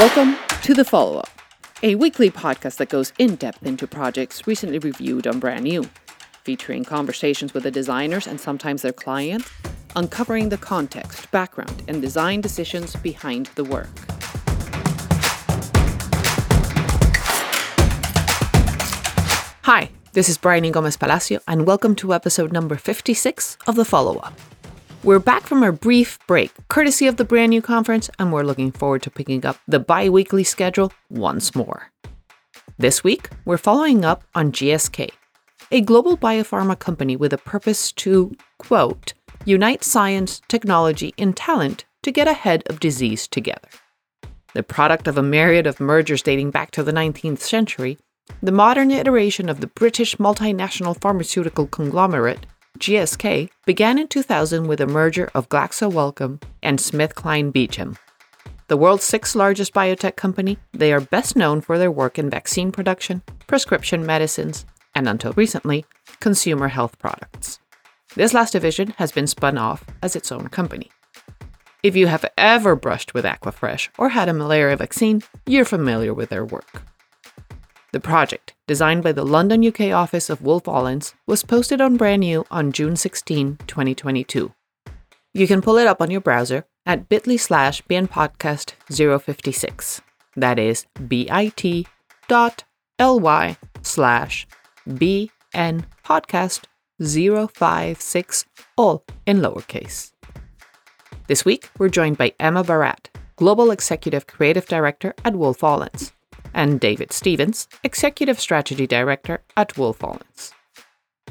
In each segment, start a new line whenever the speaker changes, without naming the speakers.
Welcome to The Follow Up, a weekly podcast that goes in depth into projects recently reviewed on Brand New, featuring conversations with the designers and sometimes their clients, uncovering the context, background, and design decisions behind the work. Hi, this is Bryony Gomez Palacio, and welcome to episode number 56 of The Follow Up. We're back from our brief break, courtesy of the brand new conference, and we're looking forward to picking up the bi weekly schedule once more. This week, we're following up on GSK, a global biopharma company with a purpose to, quote, unite science, technology, and talent to get ahead of disease together. The product of a myriad of mergers dating back to the 19th century, the modern iteration of the British multinational pharmaceutical conglomerate GSK began in 2000 with a merger of Glaxo Wellcome and Smith SmithKline Beecham. The world's sixth largest biotech company, they are best known for their work in vaccine production, prescription medicines, and until recently, consumer health products. This last division has been spun off as its own company. If you have ever brushed with Aquafresh or had a malaria vaccine, you're familiar with their work. The project, designed by the London UK office of Wolff Olins, was posted on Brand New on June 16, 2022. You can pull it up on your browser at bit.ly slash bnpodcast 056. That is bit dot ly slash bnpodcast 056, all in lowercase. This week, we're joined by Emma Barratt, Global Executive Creative Director at Wolff Olins and David Stevens, Executive Strategy Director at Wolff Olins.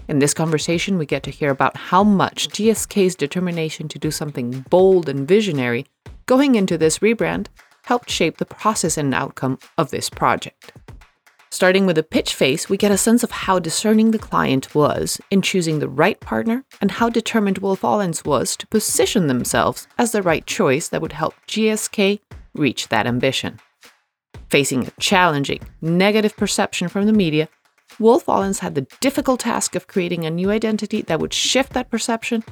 In this conversation, we get to hear about how much GSK's determination to do something bold and visionary going into this rebrand helped shape the process and outcome of this project. Starting with a pitch phase, we get a sense of how discerning the client was in choosing the right partner and how determined Wolff Olins was to position themselves as the right choice that would help GSK reach that ambition. Facing a challenging, negative perception from the media, Wolff Olins had the difficult task of creating a new identity that would shift that perception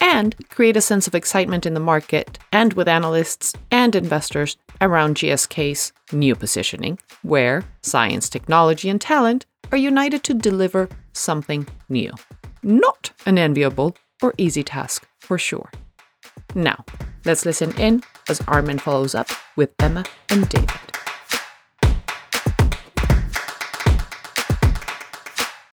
and create a sense of excitement in the market and with analysts and investors around GSK's new positioning, where science, technology, and talent are united to deliver something new. Not an enviable or easy task, for sure. Now, let's listen in as Armin follows up with Emma and David.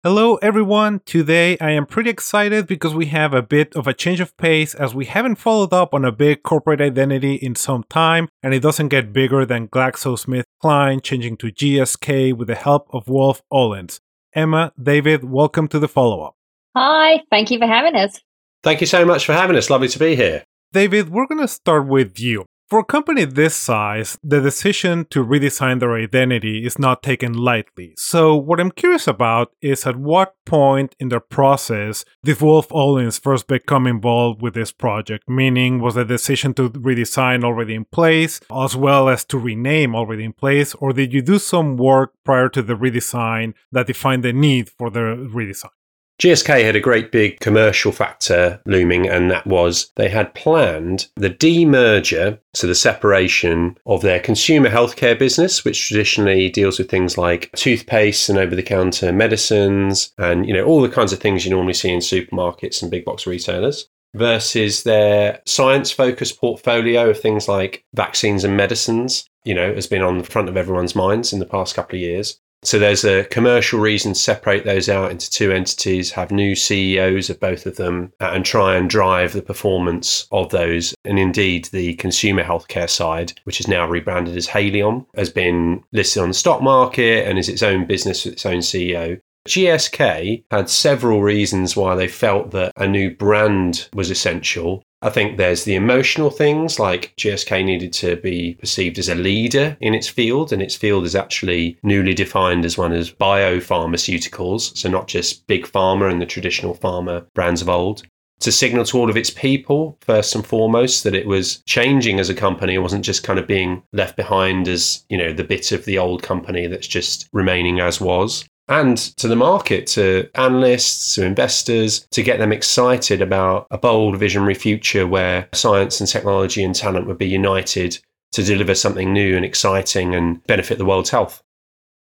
Hello everyone. Today I am pretty excited because we have a bit of a change of pace as we haven't followed up on a big corporate identity in some time and it doesn't get bigger than GlaxoSmithKline changing to GSK with the help of Wolff Olins. Emma, David, welcome to the follow up.
Hi, thank you for having us.
Thank you so much for having us. Lovely to be here.
David, we're going to start with you. For a company this size, the decision to redesign their identity is not taken lightly. So, what I'm curious about is at what point in their process did Wolff Olins first become involved with this project? Meaning, was the decision to redesign already in place, as well as to rename already in place, or did you do some work prior to the redesign that defined the need for the redesign?
GSK had a great big commercial factor looming, and that was they had planned the demerger, so the separation of their consumer healthcare business, which traditionally deals with things like toothpaste and over the counter medicines and you know all the kinds of things you normally see in supermarkets and big box retailers versus their science focused portfolio of things like vaccines and medicines you know has been on the front of everyone's minds in the past couple of years so there's a commercial reason to separate those out into two entities, have new CEOs of both of them, uh, and try and drive the performance of those. And indeed, the consumer healthcare side, which is now rebranded as Haleon, has been listed on the stock market and is its own business with its own CEO. GSK had several reasons why they felt that a new brand was essential. I think there's the emotional things like GSK needed to be perceived as a leader in its field, and its field is actually newly defined as one of biopharmaceuticals, so not just big pharma and the traditional pharma brands of old. To signal to all of its people, first and foremost, that it was changing as a company. It wasn't just kind of being left behind as, you know, the bit of the old company that's just remaining as was and to the market, to analysts, to investors, to get them excited about a bold visionary future where science and technology and talent would be united to deliver something new and exciting and benefit the world's health.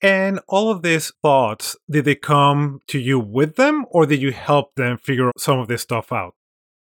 And all of these thoughts, did they come to you with them or did you help them figure some of this stuff out?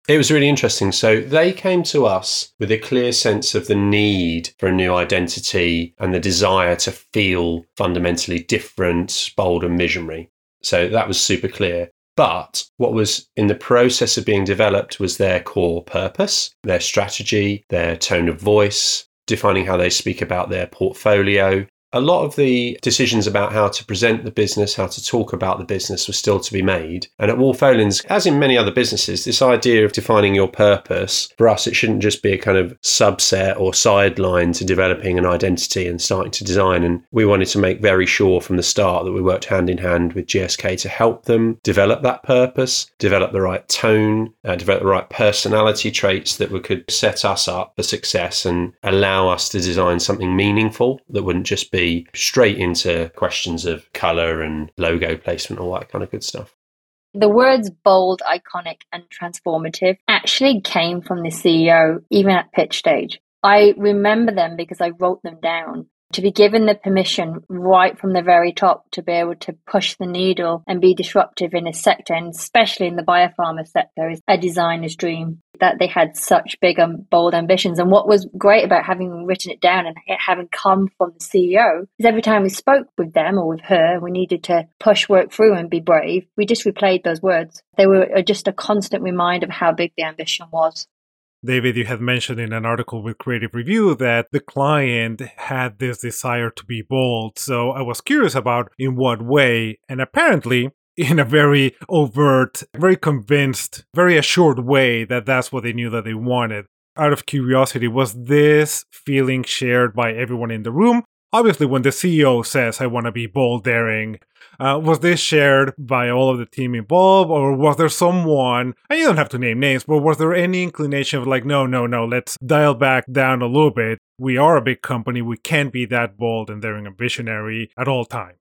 It was really interesting. So they came to us with a clear sense of the need for a new identity and the desire to feel fundamentally different, bold, and visionary. So that was super clear. But what was in the process of being developed was their core purpose, their strategy, their tone of voice, defining how they speak about their portfolio, a lot of the decisions about how to present the business, how to talk about the business were still to be made. And at Wolff Olins, as in many other businesses, this idea of defining your purpose, for us, it shouldn't just be a kind of subset or sideline to developing an identity and starting to design. And we wanted to make very sure from the start that we worked hand in hand with GSK to help them develop that purpose, develop the right tone, uh, develop the right personality traits that could set us up for success and allow us to design something meaningful that wouldn't just be straight into questions of color and logo placement, all that kind of good stuff.
The words bold, iconic, and transformative actually came from the CEO, even at pitch stage. I remember them because I wrote them down to be given the permission right from the very top to be able to push the needle and be disruptive in a sector, and especially in the biopharma sector, is a designer's dream. That they had such big and bold ambitions. And what was great about having written it down and it having come from the CEO is every time we spoke with them or with her, we needed to push work through and be brave. We just replayed those words. They were just a constant reminder of how big the ambition was.
David, you had mentioned in an article with Creative Review that the client had this desire to be bold. So I was curious about in what way. And apparently, in a very overt, very convinced, very assured way that that's what they knew that they wanted. Out of curiosity, was this feeling shared by everyone in the room? Obviously, when the CEO says, I want to be bold, daring, uh, was this shared by all of the team involved, or was there someone, and you don't have to name names, but was there any inclination of like, no, no, no, let's dial back down a little bit? We are a big company. We can't be that bold and daring and visionary at all times.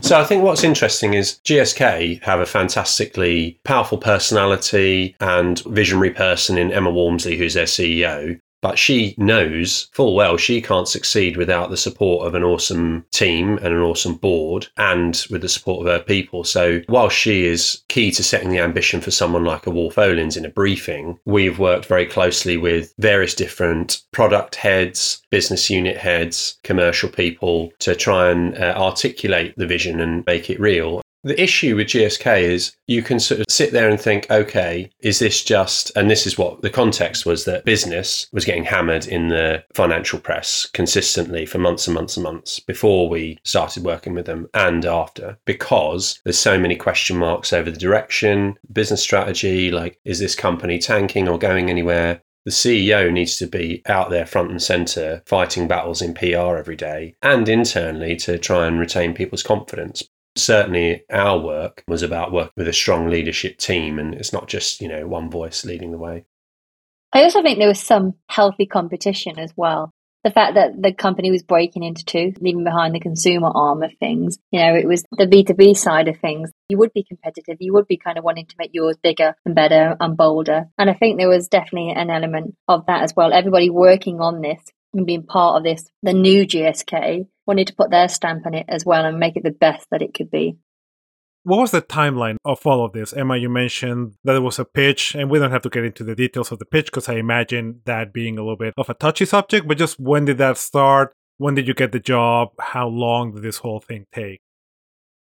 So I think what's interesting is GSK have a fantastically powerful personality and visionary person in Emma Walmsley, who's their CEO. But she knows full well she can't succeed without the support of an awesome team and an awesome board and with the support of her people. So while she is key to setting the ambition for someone like a Wolff Olins in a briefing, we've worked very closely with various different product heads, business unit heads, commercial people to try and uh, articulate the vision and make it real. The issue with GSK is you can sort of sit there and think, okay, is this just, and this is what the context was that business was getting hammered in the financial press consistently for months and months and months before we started working with them and after, because there's so many question marks over the direction, business strategy, like, is this company tanking or going anywhere? the CEO needs to be out there front and center fighting battles in PR every day and internally to try and retain people's confidence certainly our work was about working with a strong leadership team and it's not just you know one voice leading the way.
I also think there was some healthy competition as well. The fact that the company was breaking into two leaving behind the consumer arm of things you know it was the b2b side of things. You would be competitive. You would be kind of wanting to make yours bigger and better and bolder. And i think there was definitely an element of that as well. Everybody working on this and being part of this the new gsk wanted to put their stamp on it as well and make it the best that it could be.
What was the timeline of all of this? Emma, you mentioned that it was a pitch, and we don't have to get into the details of the pitch because I imagine that being a little bit of a touchy subject, but just when did that start? When did you get the job? How long did this whole thing take?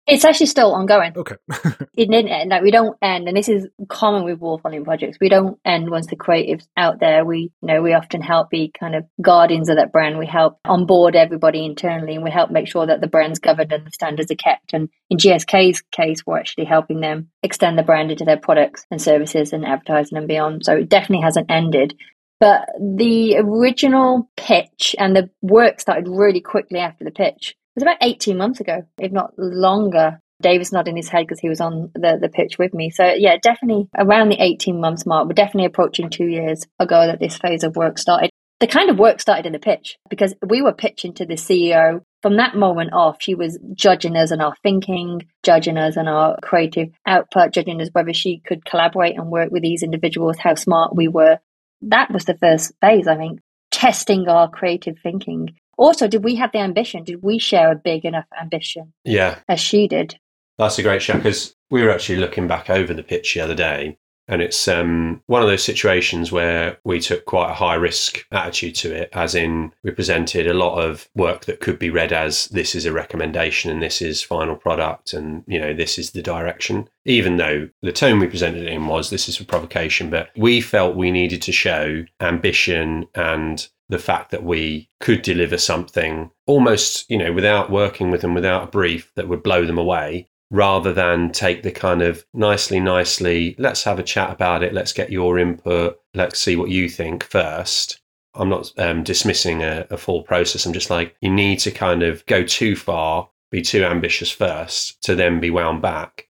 It's actually still ongoing.
Okay.
it didn't end. Like we don't end, and this is common with Wolff Olin projects. We don't end once the creative's out there. We, you know, we often help be kind of guardians of that brand. We help onboard everybody internally, and we help make sure that the brand's governed and the standards are kept. And in GSK's case, we're actually helping them extend the brand into their products and services and advertising and beyond. So it definitely hasn't ended. But the original pitch and the work started really quickly after the pitch was about 18 months ago, if not longer. David's nodding his head because he was on the, the pitch with me. So, yeah, definitely around the 18 months mark. We're definitely approaching two years ago that this phase of work started. The kind of work started in the pitch because we were pitching to the CEO. From that moment off, she was judging us on our thinking, judging us on our creative output, judging us whether she could collaborate and work with these individuals, how smart we were. That was the first phase, I think testing our creative thinking. Also, did we have the ambition? Did we share a big enough ambition?
Yeah.
As she did.
That's a great shout because we were actually looking back over the pitch the other day and it's um, one of those situations where we took quite a high risk attitude to it, as in we presented a lot of work that could be read as this is a recommendation and this is final product and you know this is the direction. Even though the tone we presented it in was this is a provocation, but we felt we needed to show ambition and the fact that we could deliver something almost, you know, without working with them, without a brief that would blow them away, rather than take the kind of nicely, nicely, let's have a chat about it, let's get your input, let's see what you think first. I'm not um, dismissing a, a full process. I'm just like, you need to kind of go too far, be too ambitious first to then be wound back.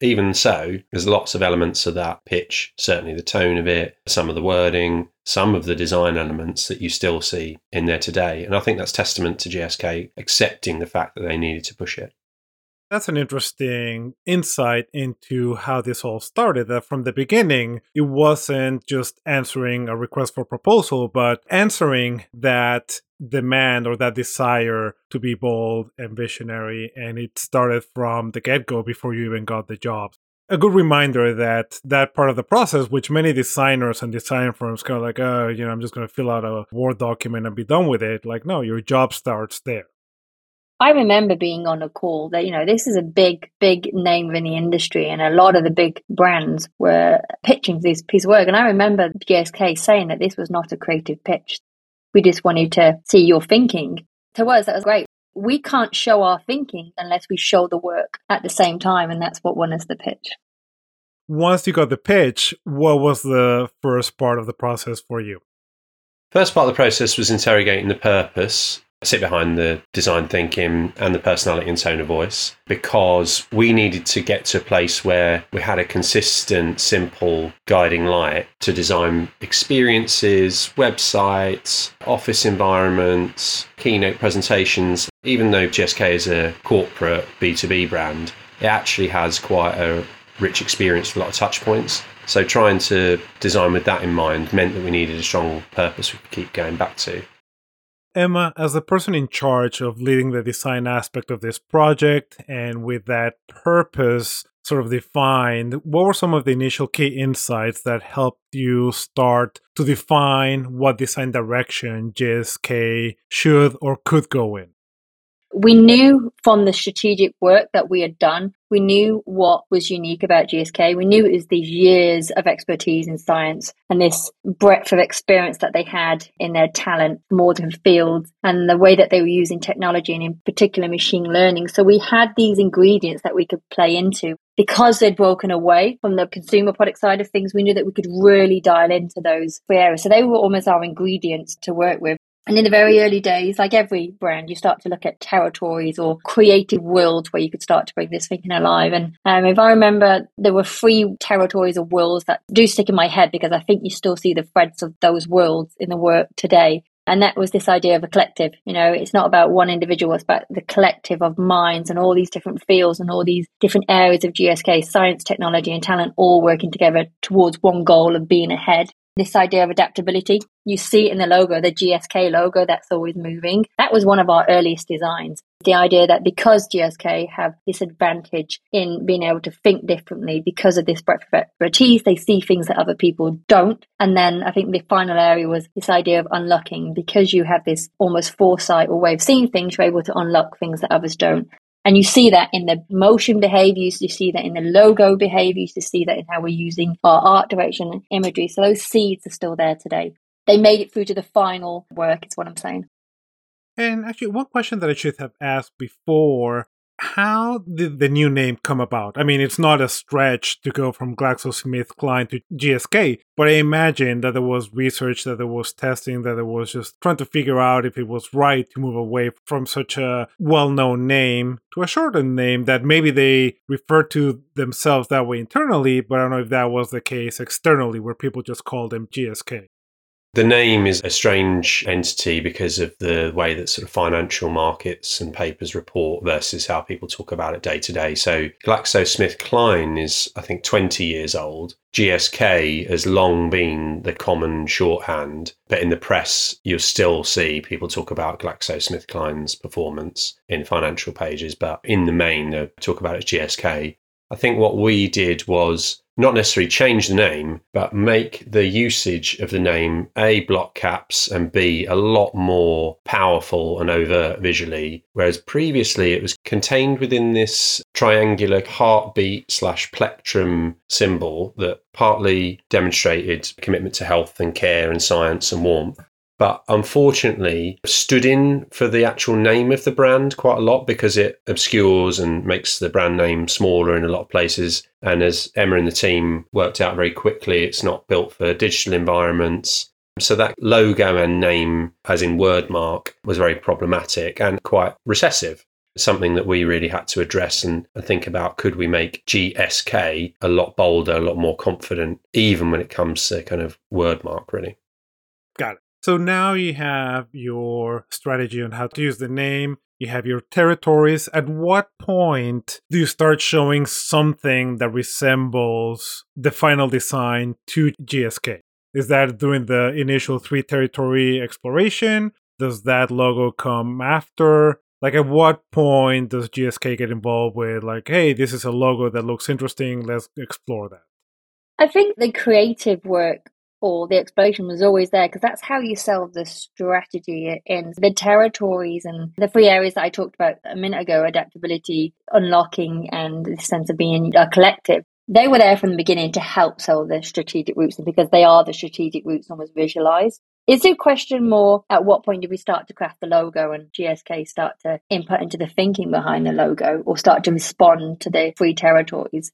Even so, there's lots of elements of that pitch, certainly the tone of it, some of the wording, some of the design elements that you still see in there today. And I think that's testament to GSK accepting the fact that they needed to push it.
That's an interesting insight into how this all started. That from the beginning, it wasn't just answering a request for proposal, but answering that demand or that desire to be bold and visionary. And it started from the get go before you even got the job. A good reminder that that part of the process, which many designers and design firms kind of like, oh, you know, I'm just going to fill out a Word document and be done with it. Like, no, your job starts there.
I remember being on a call that, you know, this is a big, big name in the industry, and a lot of the big brands were pitching this piece of work. And I remember GSK saying that this was not a creative pitch. We just wanted to see your thinking. To us, that was great. We can't show our thinking unless we show the work at the same time, and that's what won us the pitch.
Once you got the pitch, what was the first part of the process for you?
First part of the process was interrogating the purpose sit behind the design thinking and the personality and tone of voice because we needed to get to a place where we had a consistent, simple guiding light to design experiences, websites, office environments, keynote presentations. Even though GSK is a corporate B2B brand, it actually has quite a rich experience with a lot of touch points. So trying to design with that in mind meant that we needed a strong purpose we could keep going back to.
Emma, as the person in charge of leading the design aspect of this project and with that purpose sort of defined, what were some of the initial key insights that helped you start to define what design direction GSK should or could go in?
We knew from the strategic work that we had done we knew what was unique about GSK. We knew it was these years of expertise in science and this breadth of experience that they had in their talent, more than fields, and the way that they were using technology and in particular machine learning. So we had these ingredients that we could play into. Because they'd broken away from the consumer product side of things, we knew that we could really dial into those areas. So they were almost our ingredients to work with. And in the very early days, like every brand, you start to look at territories or creative worlds where you could start to bring this thinking alive. And um, if I remember, there were three territories or worlds that do stick in my head because I think you still see the threads of those worlds in the work today. And that was this idea of a collective. You know, it's not about one individual, it's about the collective of minds and all these different fields and all these different areas of GSK, science, technology, and talent all working together towards one goal of being ahead this idea of adaptability. You see it in the logo, the GSK logo that's always moving. That was one of our earliest designs. The idea that because GSK have this advantage in being able to think differently because of this breadth of expertise, they see things that other people don't. And then I think the final area was this idea of unlocking because you have this almost foresight or way of seeing things, you're able to unlock things that others don't. And you see that in the motion behaviors, you see that in the logo behaviors, you see that in how we're using our art direction and imagery. So those seeds are still there today. They made it through to the final work, is what I'm saying.
And actually, one question that I should have asked before how did the new name come about? I mean, it's not a stretch to go from GlaxoSmithKline to GSK, but I imagine that there was research, that there was testing, that there was just trying to figure out if it was right to move away from such a well known name to a shortened name that maybe they refer to themselves that way internally, but I don't know if that was the case externally where people just called them GSK.
The name is a strange entity because of the way that sort of financial markets and papers report versus how people talk about it day to day. So GlaxoSmithKline is, I think, 20 years old. GSK has long been the common shorthand, but in the press, you'll still see people talk about GlaxoSmithKline's performance in financial pages, but in the main, they talk about it as GSK. I think what we did was not necessarily change the name, but make the usage of the name A, block caps, and B, a lot more powerful and overt visually. Whereas previously it was contained within this triangular heartbeat slash plectrum symbol that partly demonstrated commitment to health and care and science and warmth, but unfortunately stood in for the actual name of the brand quite a lot because it obscures and makes the brand name smaller in a lot of places. And as Emma and the team worked out very quickly, it's not built for digital environments. So that logo and name, as in wordmark, was very problematic and quite recessive. Something that we really had to address and, and think about could we make GSK a lot bolder, a lot more confident, even when it comes to kind of wordmark, really.
So now you have your strategy on how to use the name. You have your territories. At what point do you start showing something that resembles the final design to GSK? Is that during the initial three territory exploration? Does that logo come after? Like, at what point does GSK get involved with, like, hey, this is a logo that looks interesting, let's explore that?
I think the creative work or the explosion was always there because that's how you sell the strategy in the territories and the three areas that I talked about a minute ago adaptability, unlocking, and the sense of being a collective. They were there from the beginning to help sell the strategic routes because they are the strategic routes almost visualized. Is the question more at what point did we start to craft the logo and GSK start to input into the thinking behind the logo or start to respond to the three territories?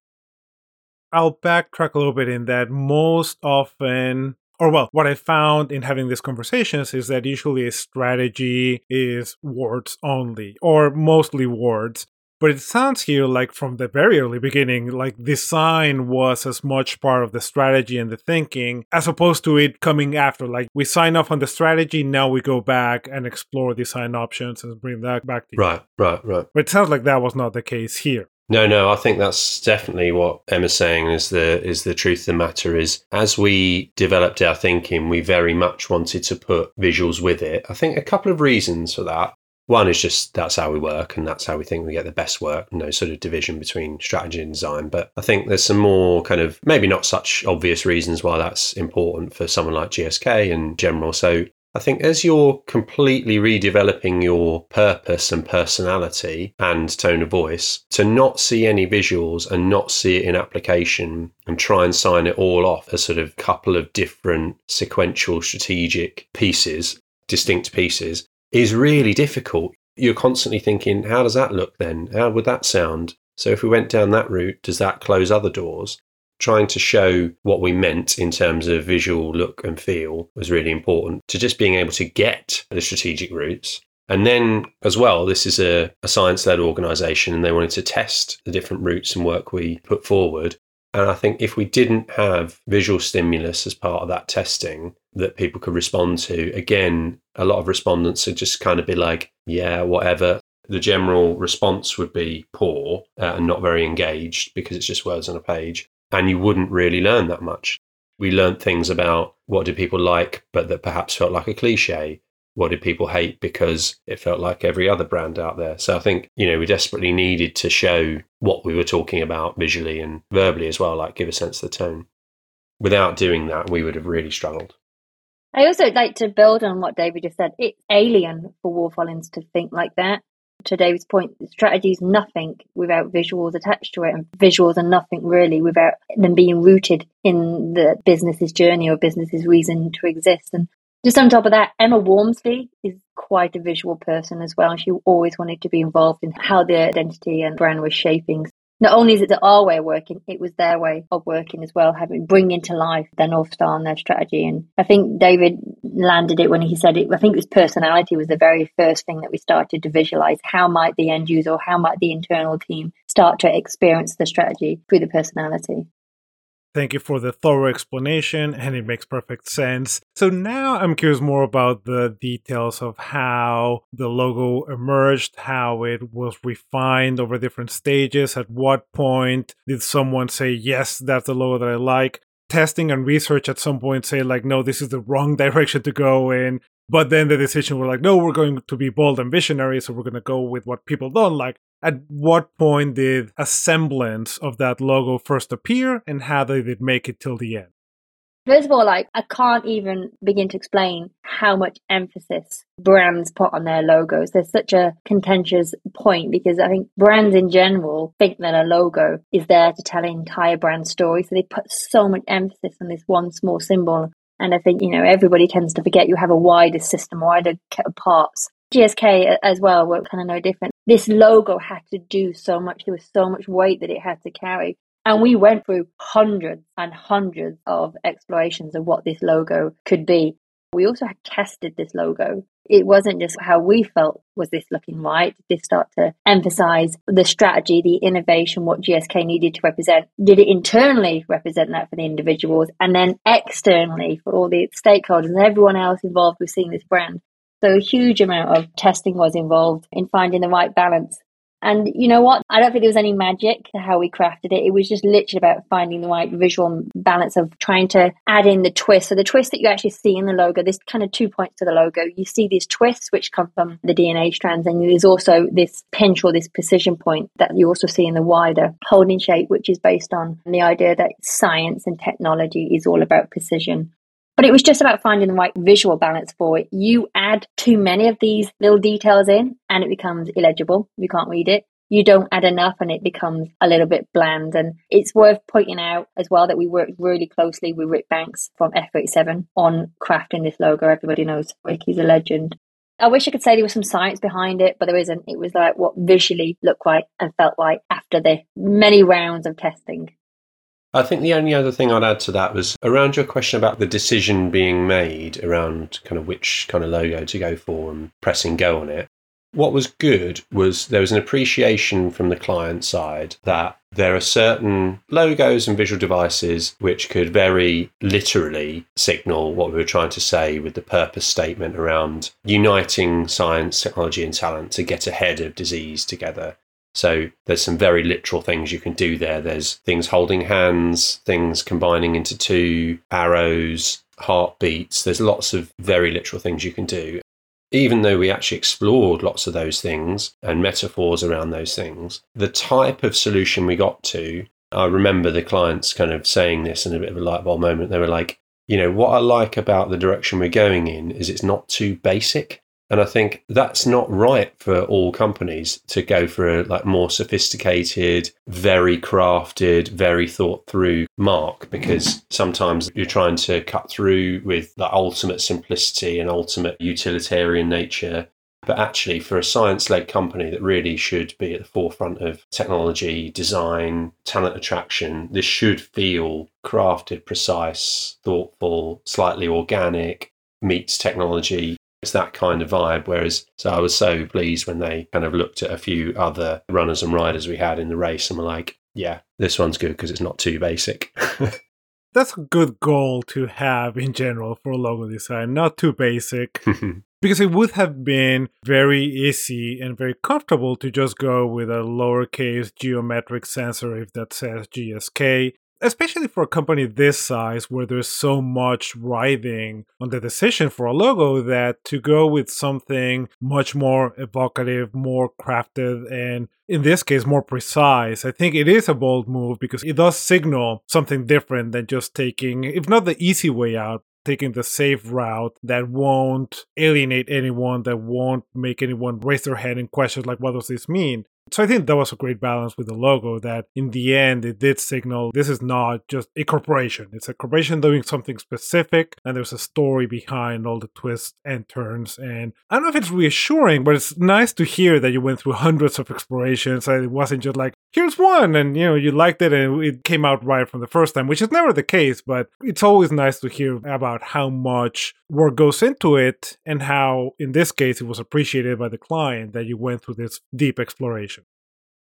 I'll backtrack a little bit in that most often or well, what I found in having these conversations is that usually a strategy is words only, or mostly words. But it sounds here like from the very early beginning, like design was as much part of the strategy and the thinking, as opposed to it coming after. Like we sign off on the strategy, now we go back and explore design options and bring that back to
you. Right, right, right.
But it sounds like that was not the case here.
No, no, I think that's definitely what Emma's saying is the is the truth of the matter is as we developed our thinking, we very much wanted to put visuals with it. I think a couple of reasons for that. One is just that's how we work and that's how we think we get the best work, no sort of division between strategy and design. But I think there's some more kind of maybe not such obvious reasons why that's important for someone like GSK in general. So I think as you're completely redeveloping your purpose and personality and tone of voice, to not see any visuals and not see it in application and try and sign it all off as sort of couple of different sequential strategic pieces, distinct pieces, is really difficult. You're constantly thinking, how does that look then? How would that sound? So if we went down that route, does that close other doors? Trying to show what we meant in terms of visual look and feel was really important to just being able to get the strategic routes. And then, as well, this is a, a science led organization and they wanted to test the different routes and work we put forward. And I think if we didn't have visual stimulus as part of that testing that people could respond to, again, a lot of respondents would just kind of be like, yeah, whatever. The general response would be poor uh, and not very engaged because it's just words on a page and you wouldn't really learn that much. We learned things about what did people like, but that perhaps felt like a cliche. What did people hate because it felt like every other brand out there? So I think, you know, we desperately needed to show what we were talking about visually and verbally as well, like give a sense of the tone. Without doing that, we would have really struggled.
I also like to build on what David just said. It's alien for Wolff Olins to think like that to David's point, strategy is nothing without visuals attached to it, and visuals are nothing really without them being rooted in the business's journey or business's reason to exist. And just on top of that, Emma Walmsley is quite a visual person as well. She always wanted to be involved in how the identity and brand was shaping not only is it our way of working, it was their way of working as well, having bringing to life their North Star and their strategy. And I think David landed it when he said it. I think his personality was the very first thing that we started to visualize. How might the end user how might the internal team start to experience the strategy through the personality?
Thank you for the thorough explanation, and it makes perfect sense. So now I'm curious more about the details of how the logo emerged, how it was refined over different stages. At what point did someone say, yes, that's the logo that I like? Testing and research at some point say, like, no, this is the wrong direction to go in. But then the decision were like, no, we're going to be bold and visionary, so we're going to go with what people don't like. At what point did a semblance of that logo first appear, and how did it make it till the end?
First of all, like I can't even begin to explain how much emphasis brands put on their logos. There's such a contentious point because I think brands in general think that a logo is there to tell an entire brand story. So they put so much emphasis on this one small symbol. And I think, you know, everybody tends to forget you have a wider system, wider parts. GSK uh, as well were kind of no different. This logo had to do so much. There was so much weight that it had to carry. And we went through hundreds and hundreds of explorations of what this logo could be. We also had tested this logo. It wasn't just how we felt was this looking right. Did this start to emphasize the strategy, the innovation, what GSK needed to represent? Did it internally represent that for the individuals? And then externally for all the stakeholders and everyone else involved with seeing this brand? So a huge amount of testing was involved in finding the right balance and you know what? I don't think there was any magic to how we crafted it. It was just literally about finding the right visual balance of trying to add in the twist. So the twist that you actually see in the logo, there's kind of two points to the logo. You see these twists which come from the DNA strands, and there's also this pinch or this precision point that you also see in the wider holding shape, which is based on the idea that science and technology is all about precision. But it was just about finding the right visual balance for it. You add too many of these little details in and it becomes illegible. You can't read it. You don't add enough and it becomes a little bit bland. And it's worth pointing out as well that we worked really closely with Rick Banks from Face37 on crafting this logo. Everybody knows Rick, he's a legend. I wish I could say there was some science behind it, but there isn't. It was like what visually looked right and felt right after the many rounds of testing.
I think the only other thing I'd add to that was around your question about the decision being made around kind of which kind of logo to go for and pressing go on it. What was good was there was an appreciation from the client side that there are certain logos and visual devices which could very literally signal what we were trying to say with the purpose statement around uniting science, technology, and talent to get ahead of disease together. So there's some very literal things you can do there. There's things holding hands, things combining into two, arrows, heartbeats. There's lots of very literal things you can do. Even though we actually explored lots of those things and metaphors around those things, the type of solution we got to, I remember the clients kind of saying this in a bit of a light bulb moment. They were like, you know, what I like about the direction we're going in is it's not too basic. And I think that's not right for all companies to go for a like more sophisticated, very crafted, very thought through mark because sometimes you're trying to cut through with the ultimate simplicity and ultimate utilitarian nature. But actually, for a science led company that really should be at the forefront of technology, design, talent attraction, this should feel crafted, precise, thoughtful, slightly organic, meets technology it's that kind of vibe. Whereas, so I was so pleased when they kind of looked at a few other runners and riders we had in the race and were like, yeah, this one's good because it's not too basic.
That's a good goal to have in general for logo design, not too basic. because it would have been very easy and very comfortable to just go with a lowercase geometric sans serif that says GSK especially for a company this size where there's so much writhing on the decision for a logo that to go with something much more evocative, more crafted, and in this case more precise, I think it is a bold move because it does signal something different than just taking, if not the easy way out, taking the safe route that won't alienate anyone, that won't make anyone raise their head and question like, what does this mean? So I think that was a great balance with the logo that in the end it did signal this is not just a corporation. It's a corporation doing something specific and there's a story behind all the twists and turns. And I don't know if it's reassuring, but it's nice to hear that you went through hundreds of explorations and it wasn't just like, here's one and you know, you liked it and it came out right from the first time, which is never the case, but it's always nice to hear about how much work goes into it and how in this case it was appreciated by the client that you went through this deep exploration.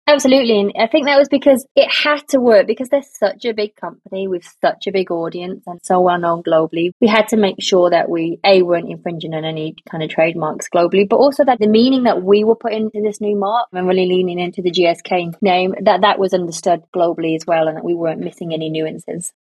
Absolutely. And I think that was because it had to work because they're such a big company with such a big audience and so well known globally. We had to make sure that we, A, weren't infringing on any kind of trademarks globally, but also that the meaning that we were putting into this new mark and really leaning into the GSK name, that that was understood globally as well and that we weren't missing any nuances.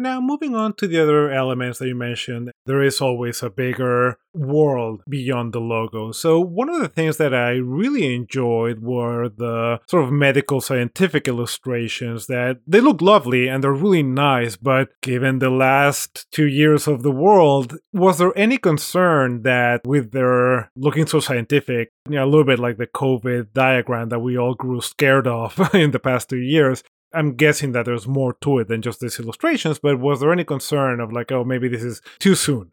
Now, moving on to the other elements that you mentioned, there is always a bigger world beyond the logo. So, one of the things that I really enjoyed were the sort of medical scientific illustrations that they look lovely and they're really nice. But given the last two years of the world, was there any concern that with their looking so scientific, you know, a little bit like the COVID diagram that we all grew scared of in the past two years, I'm guessing that there's more to it than just these illustrations, but was there any concern of like, oh, maybe this is too soon?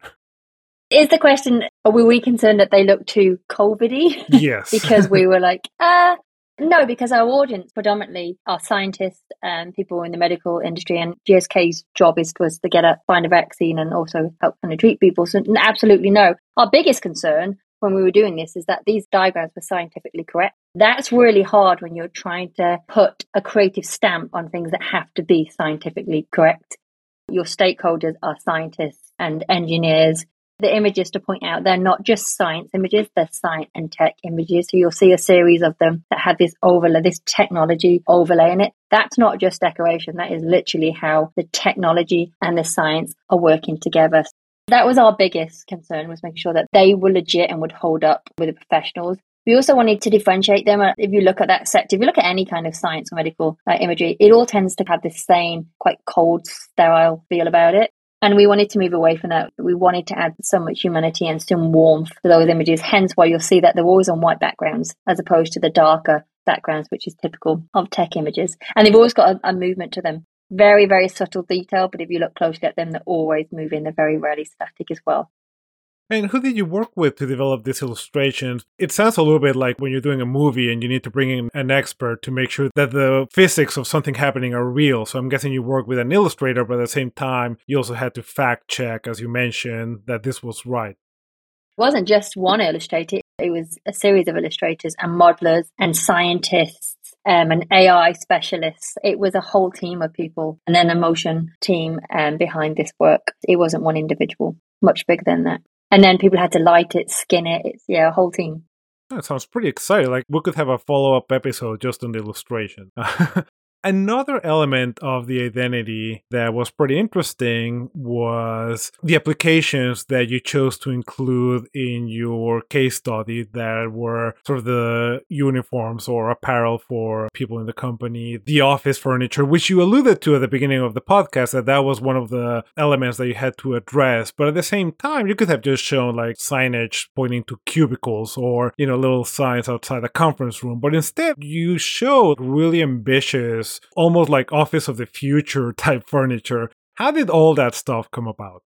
Is the question, were we concerned that they look too COVIDy?
Yes.
because we were like, uh, no, because our audience predominantly are scientists and people in the medical industry, and GSK's job is was to get a find a vaccine and also help kind of treat people. So absolutely no. Our biggest concern when we were doing this is that these diagrams were scientifically correct. That's really hard when you're trying to put a creative stamp on things that have to be scientifically correct. Your stakeholders are scientists and engineers. The images to point out, they're not just science images, they're science and tech images. So you'll see a series of them that have this overlay, this technology overlay in it. That's not just decoration. That is literally how the technology and the science are working together. That was our biggest concern was making sure that they were legit and would hold up with the professionals. We also wanted to differentiate them. If you look at that sector, if you look at any kind of science or medical uh, imagery, it all tends to have this same quite cold, sterile feel about it. And we wanted to move away from that. We wanted to add some much humanity and some warmth to those images. Hence why you'll see that they're always on white backgrounds as opposed to the darker backgrounds, which is typical of tech images. And they've always got a, a movement to them very, very subtle detail, but if you look closely at them, they're always moving. They're very rarely static as well.
And who did you work with to develop these illustrations? It sounds a little bit like when you're doing a movie and you need to bring in an expert to make sure that the physics of something happening are real. So I'm guessing you work with an illustrator, but at the same time, you also had to fact check, as you mentioned, that this was right.
It wasn't just one illustrator, it was a series of illustrators and modelers and scientists um, an AI specialist. It was a whole team of people and then a motion team um, behind this work. It wasn't one individual, much bigger than that. And then people had to light it, skin it. It's, yeah, a whole team.
That sounds pretty exciting. Like we could have a follow up episode just on the illustration. Another element of the identity that was pretty interesting was the applications that you chose to include in your case study that were sort of the uniforms or apparel for people in the company, the office furniture, which you alluded to at the beginning of the podcast, that that was one of the elements that you had to address. But at the same time, you could have just shown like signage pointing to cubicles or, you know, little signs outside the conference room. But instead, you showed really ambitious almost like office of the future type furniture. How did all that stuff come about?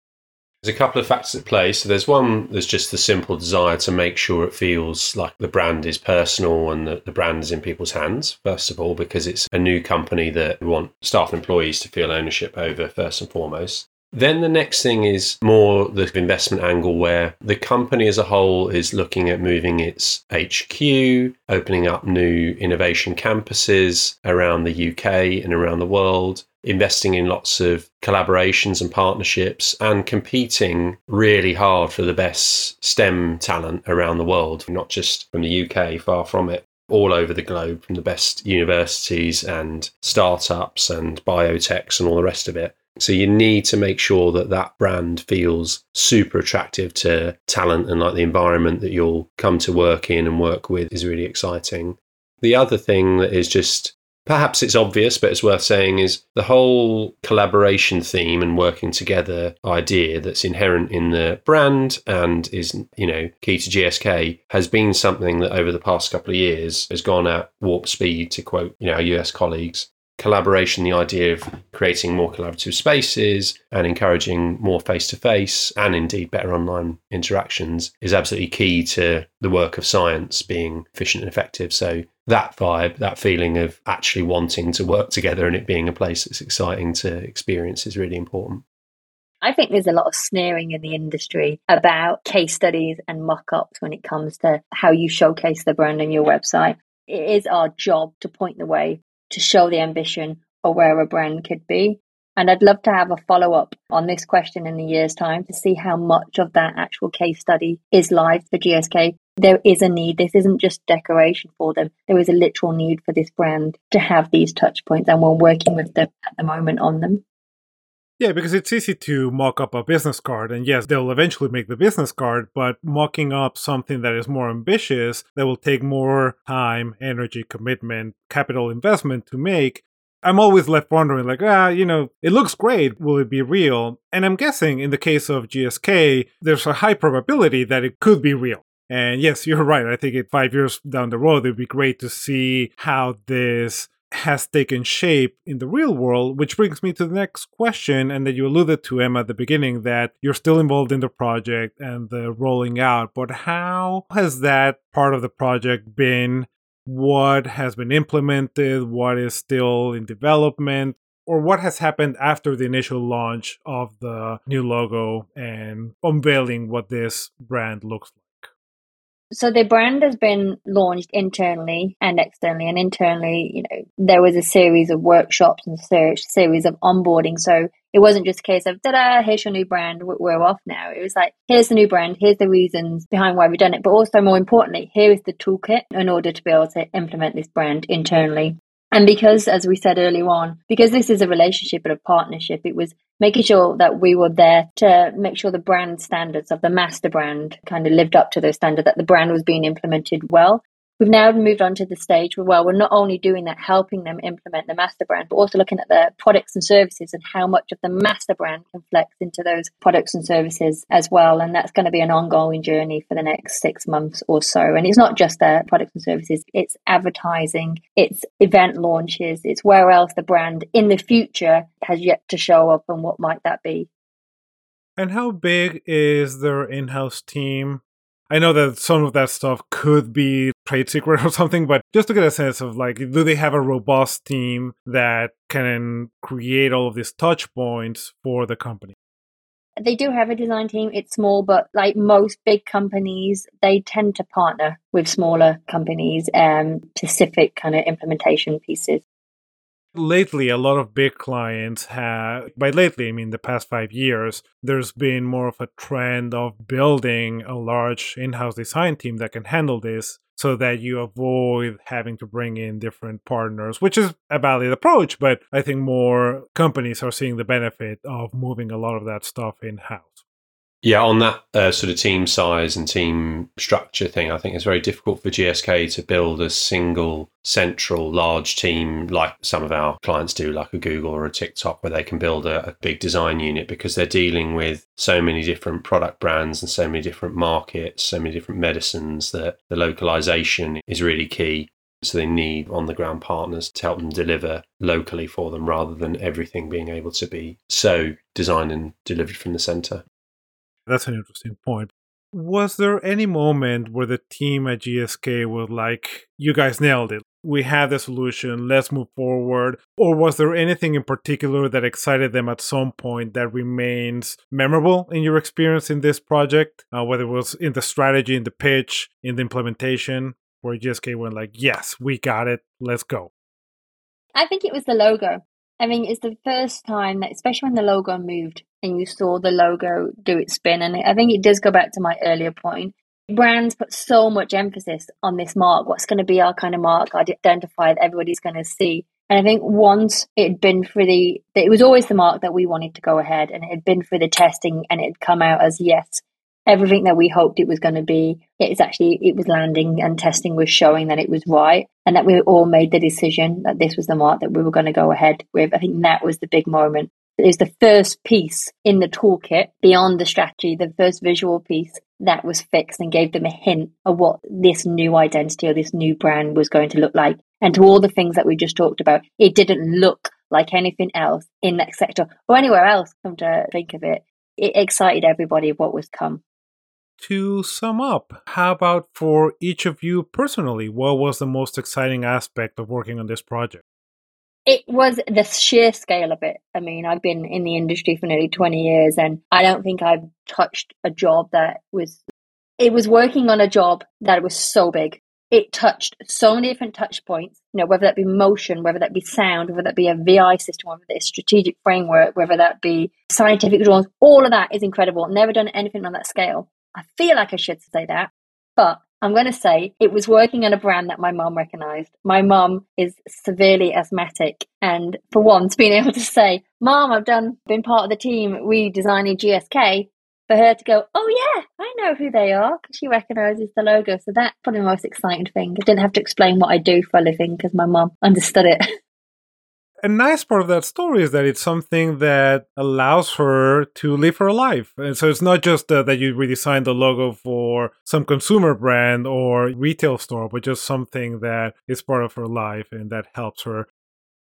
There's a couple of factors at play. So there's one, there's just the simple desire to make sure it feels like the brand is personal and that the brand is in people's hands, first of all, because it's a new company that we want staff and employees to feel ownership over first and foremost. Then the next thing is more the investment angle where the company as a whole is looking at moving its HQ, opening up new innovation campuses around the UK and around the world, investing in lots of collaborations and partnerships, and competing really hard for the best STEM talent around the world, not just from the UK, far from it all over the globe from the best universities and startups and biotechs and all the rest of it. So you need to make sure that that brand feels super attractive to talent and like the environment that you'll come to work in and work with is really exciting. The other thing that is just perhaps it's obvious, but it's worth saying is the whole collaboration theme and working together idea that's inherent in the brand and is, you know, key to GSK has been something that over the past couple of years has gone at warp speed, to quote, you know, our US colleagues collaboration, the idea of creating more collaborative spaces and encouraging more face to face and indeed better online interactions is absolutely key to the work of science being efficient and effective. So, that vibe, that feeling of actually wanting to work together and it being a place that's exciting to experience is really important.
I think there's a lot of sneering in the industry about case studies and mock ups when it comes to how you showcase the brand on your website. it is our job to point the way, to show the ambition or where a brand could be. And I'd love to have a follow up on this question in a year's time to see how much of that actual case study is live for GSK. There is a need. This isn't just decoration for them. There is a literal need for this brand to have these touch points, and we're working with them at the moment on them.
Yeah, because it's easy to mock up a business card, and yes, they'll eventually make the business card, but mocking up something that is more ambitious, that will take more time, energy, commitment, capital investment to make, I'm always left wondering, like, ah, you know, it looks great. Will it be real? And I'm guessing in the case of GSK, there's a high probability that it could be real. And yes, you're right. I think it five years down the road, it'd be great to see how this has taken shape in the real world, which brings me to the next question, and that you alluded to, Emma, at the beginning, that you're still involved in the project and the rolling out. But how has that part of the project been? What has been implemented? What is still in development? Or what has happened after the initial launch of the new logo and unveiling what this brand looks like?
So the brand has been launched internally and externally. And internally, you know, there was a series of workshops and series of onboarding. So it wasn't just a case of, ta-da, here's your new brand, we're off now. It was like, here's the new brand, here's the reasons behind why we've done it. But also, more importantly, here is the toolkit in order to be able to implement this brand internally. And because, as we said earlier on, because this is a relationship and a partnership, it was making sure that we were there to make sure the brand standards of the master brand kind of lived up to those standards, that the brand was being implemented well. We've now moved on to the stage where, well, we're not only doing that, helping them implement the master brand, but also looking at the products and services and how much of the master brand can flex into those products and services as well. And that's going to be an ongoing journey for the next six months or so. And it's not just the products and services, it's advertising, it's event launches, it's where else the brand in the future has yet to show up and what might that be.
And how big is their in house team I know that some of that stuff could be trade secret or something, but just to get a sense of like, do they have a robust team that can create all of these touch points for the company?
They do have a design team. It's small, but like most big companies, they tend to partner with smaller companies and um, specific kind of implementation pieces
lately a lot of big clients have by lately i mean the past five years there's been more of a trend of building a large in-house design team that can handle this so that you avoid having to bring in different partners which is a valid approach but i think more companies are seeing the benefit of moving a lot of that stuff in-house
yeah, on that uh, sort of team size and team structure thing, I think it's very difficult for GSK to build a single central large team like some of our clients do, like a Google or a TikTok, where they can build a, a big design unit because they're dealing with so many different product brands and so many different markets, so many different medicines that the localization is really key. So they need on the ground partners to help them deliver locally for them rather than everything being able to be so designed and delivered from the center.
That's an interesting point. Was there any moment where the team at GSK was like, you guys nailed it? We have the solution, let's move forward? Or was there anything in particular that excited them at some point that remains memorable in your experience in this project? Uh, whether it was in the strategy, in the pitch, in the implementation, where GSK went like, yes, we got it, let's go?
I think it was the logo. I mean, it's the first time that, especially when the logo moved and you saw the logo do its spin. And I think it does go back to my earlier point. Brands put so much emphasis on this mark. What's going to be our kind of mark, identify that everybody's going to see. And I think once it had been for the, it was always the mark that we wanted to go ahead, and it had been for the testing, and it had come out as yes, everything that we hoped it was going to be. It's actually it was landing, and testing was showing that it was right, and that we all made the decision that this was the mark that we were going to go ahead with. I think that was the big moment it was the first piece in the toolkit beyond the strategy, the first visual piece that was fixed and gave them a hint of what this new identity or this new brand was going to look like. And to all the things that we just talked about, it didn't look like anything else in that sector or anywhere else, come to think of it. It excited everybody what was come.
To sum up, how about for each of you personally? What was the most exciting aspect of working on this project?
it was the sheer scale of it. I mean, I've been in the industry for nearly 20 years and I don't think I've touched a job that was, it was working on a job that was so big it touched so many different touch points, you know, whether that be motion, whether that be sound, whether that be a VI system, whether that is strategic framework, whether that be scientific drawings, all of that is incredible. Never done anything on that scale. I feel like I should say that, but I'm going to say it was working on a brand that my mom recognized. My mom is severely asthmatic. And for once, being able to say, Mom, I've done, been part of the team redesigning GSK, for her to go, oh yeah, I know who they are because she recognizes the logo. So that's probably the most exciting thing. I didn't have to explain what I do for a living because my mom understood it.
a nice part of that story is that it's something that allows her to live her life. And so it's not just uh, that you redesigned the logo for some consumer brand or retail store, but just something that is part of her life and that helps her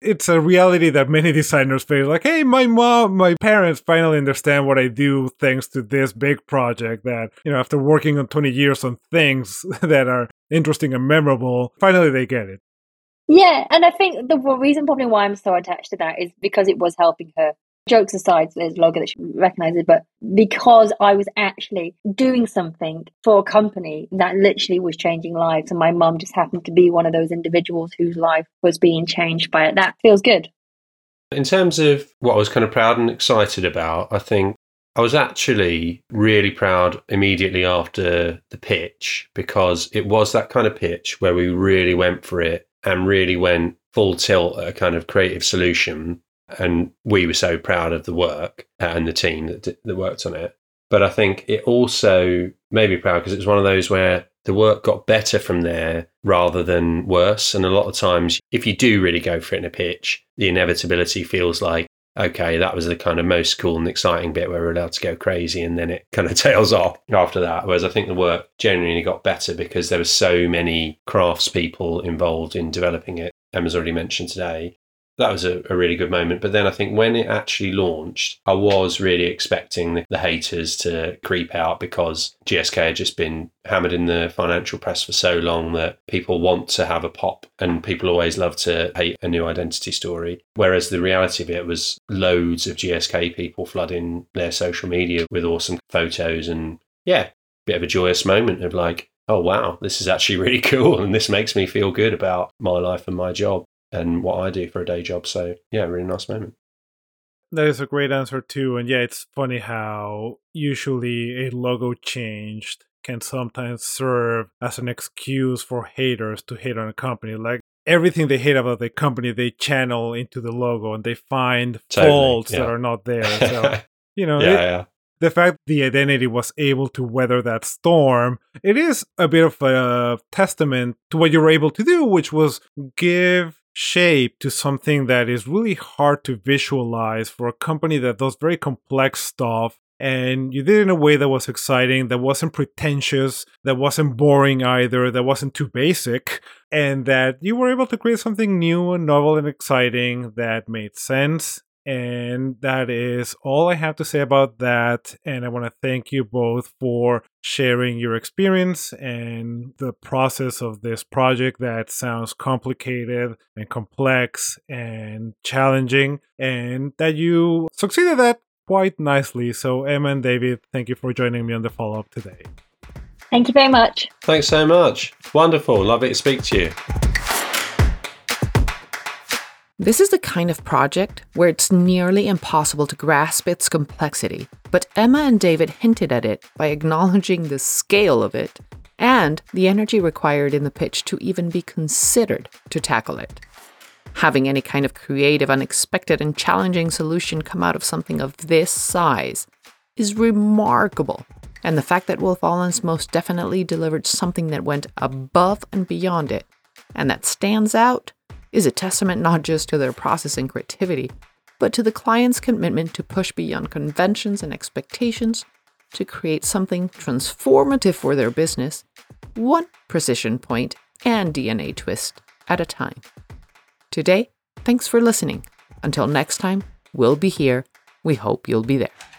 it's a reality that many designers face. Like, hey, my mom, my parents finally understand what I do thanks to this big project that, you know, after working on 20 years on things that are interesting and memorable, finally they get it.
Yeah, and I think the reason probably why I'm so attached to that is because it was helping her. Jokes aside, there's logo that she recognizes, but because I was actually doing something for a company that literally was changing lives, and my mum just happened to be one of those individuals whose life was being changed by it, that feels good.
In terms of what I was kind of proud and excited about, I think I was actually really proud immediately after the pitch because it was that kind of pitch where we really went for it and really went full tilt at a kind of creative solution and we were so proud of the work and the team that, that worked on it. But I think it also made me proud because it was one of those where the work got better from there rather than worse. And a lot of times, if you do really go for it in a pitch, the inevitability feels like, okay, that was the kind of most cool and exciting bit where we're allowed to go crazy. And then it kind of tails off after that. Whereas I think the work genuinely got better because there were so many craftspeople involved in developing it. Emma's already mentioned today that was a, a, really good moment. But then I think when it actually launched, I was really expecting the, the, haters to creep out because GSK had just been hammered in the financial press for so long that people want to have a pop and people always love to hate a new identity story. Whereas the reality of it was loads of GSK people flooding their social media with awesome photos and yeah, bit of a joyous moment of like, oh wow, this is actually really cool and this makes me feel good about my life and my job and what I do for a day job. So yeah, really nice moment.
That is a great answer too. And yeah, it's funny how usually a logo changed can sometimes serve as an excuse for haters to hate on a company. Like everything they hate about the company, they channel into the logo and they find totally, faults yeah. that are not there. So, you know,
yeah, it, yeah.
the fact the identity was able to weather that storm, it is a bit of a testament to what you were able to do, which was give shape to something that is really hard to visualize for a company that does very complex stuff. And you did it in a way that was exciting, that wasn't pretentious, that wasn't boring either, that wasn't too basic, and that you were able to create something new and novel and exciting that made sense and that is all I have to say about that. And I want to thank you both for sharing your experience and the process of this project that sounds complicated and complex and challenging, and that you succeeded at quite nicely. So, Emma and David, thank you for joining me on the follow up today.
Thank you very much.
Thanks so much. Wonderful. Lovely to speak to you.
This is the kind of project where it's nearly impossible to grasp its complexity, but Emma and David hinted at it by acknowledging the scale of it and the energy required in the pitch to even be considered to tackle it. Having any kind of creative, unexpected, and challenging solution come out of something of this size is remarkable. And the fact that Wolff Olins most definitely delivered something that went above and beyond it and that stands out is a testament not just to their process and creativity, but to the client's commitment to push beyond conventions and expectations to create something transformative for their business, one precision point and DNA twist at a time. Today, thanks for listening. Until next time, we'll be here. We hope you'll be there.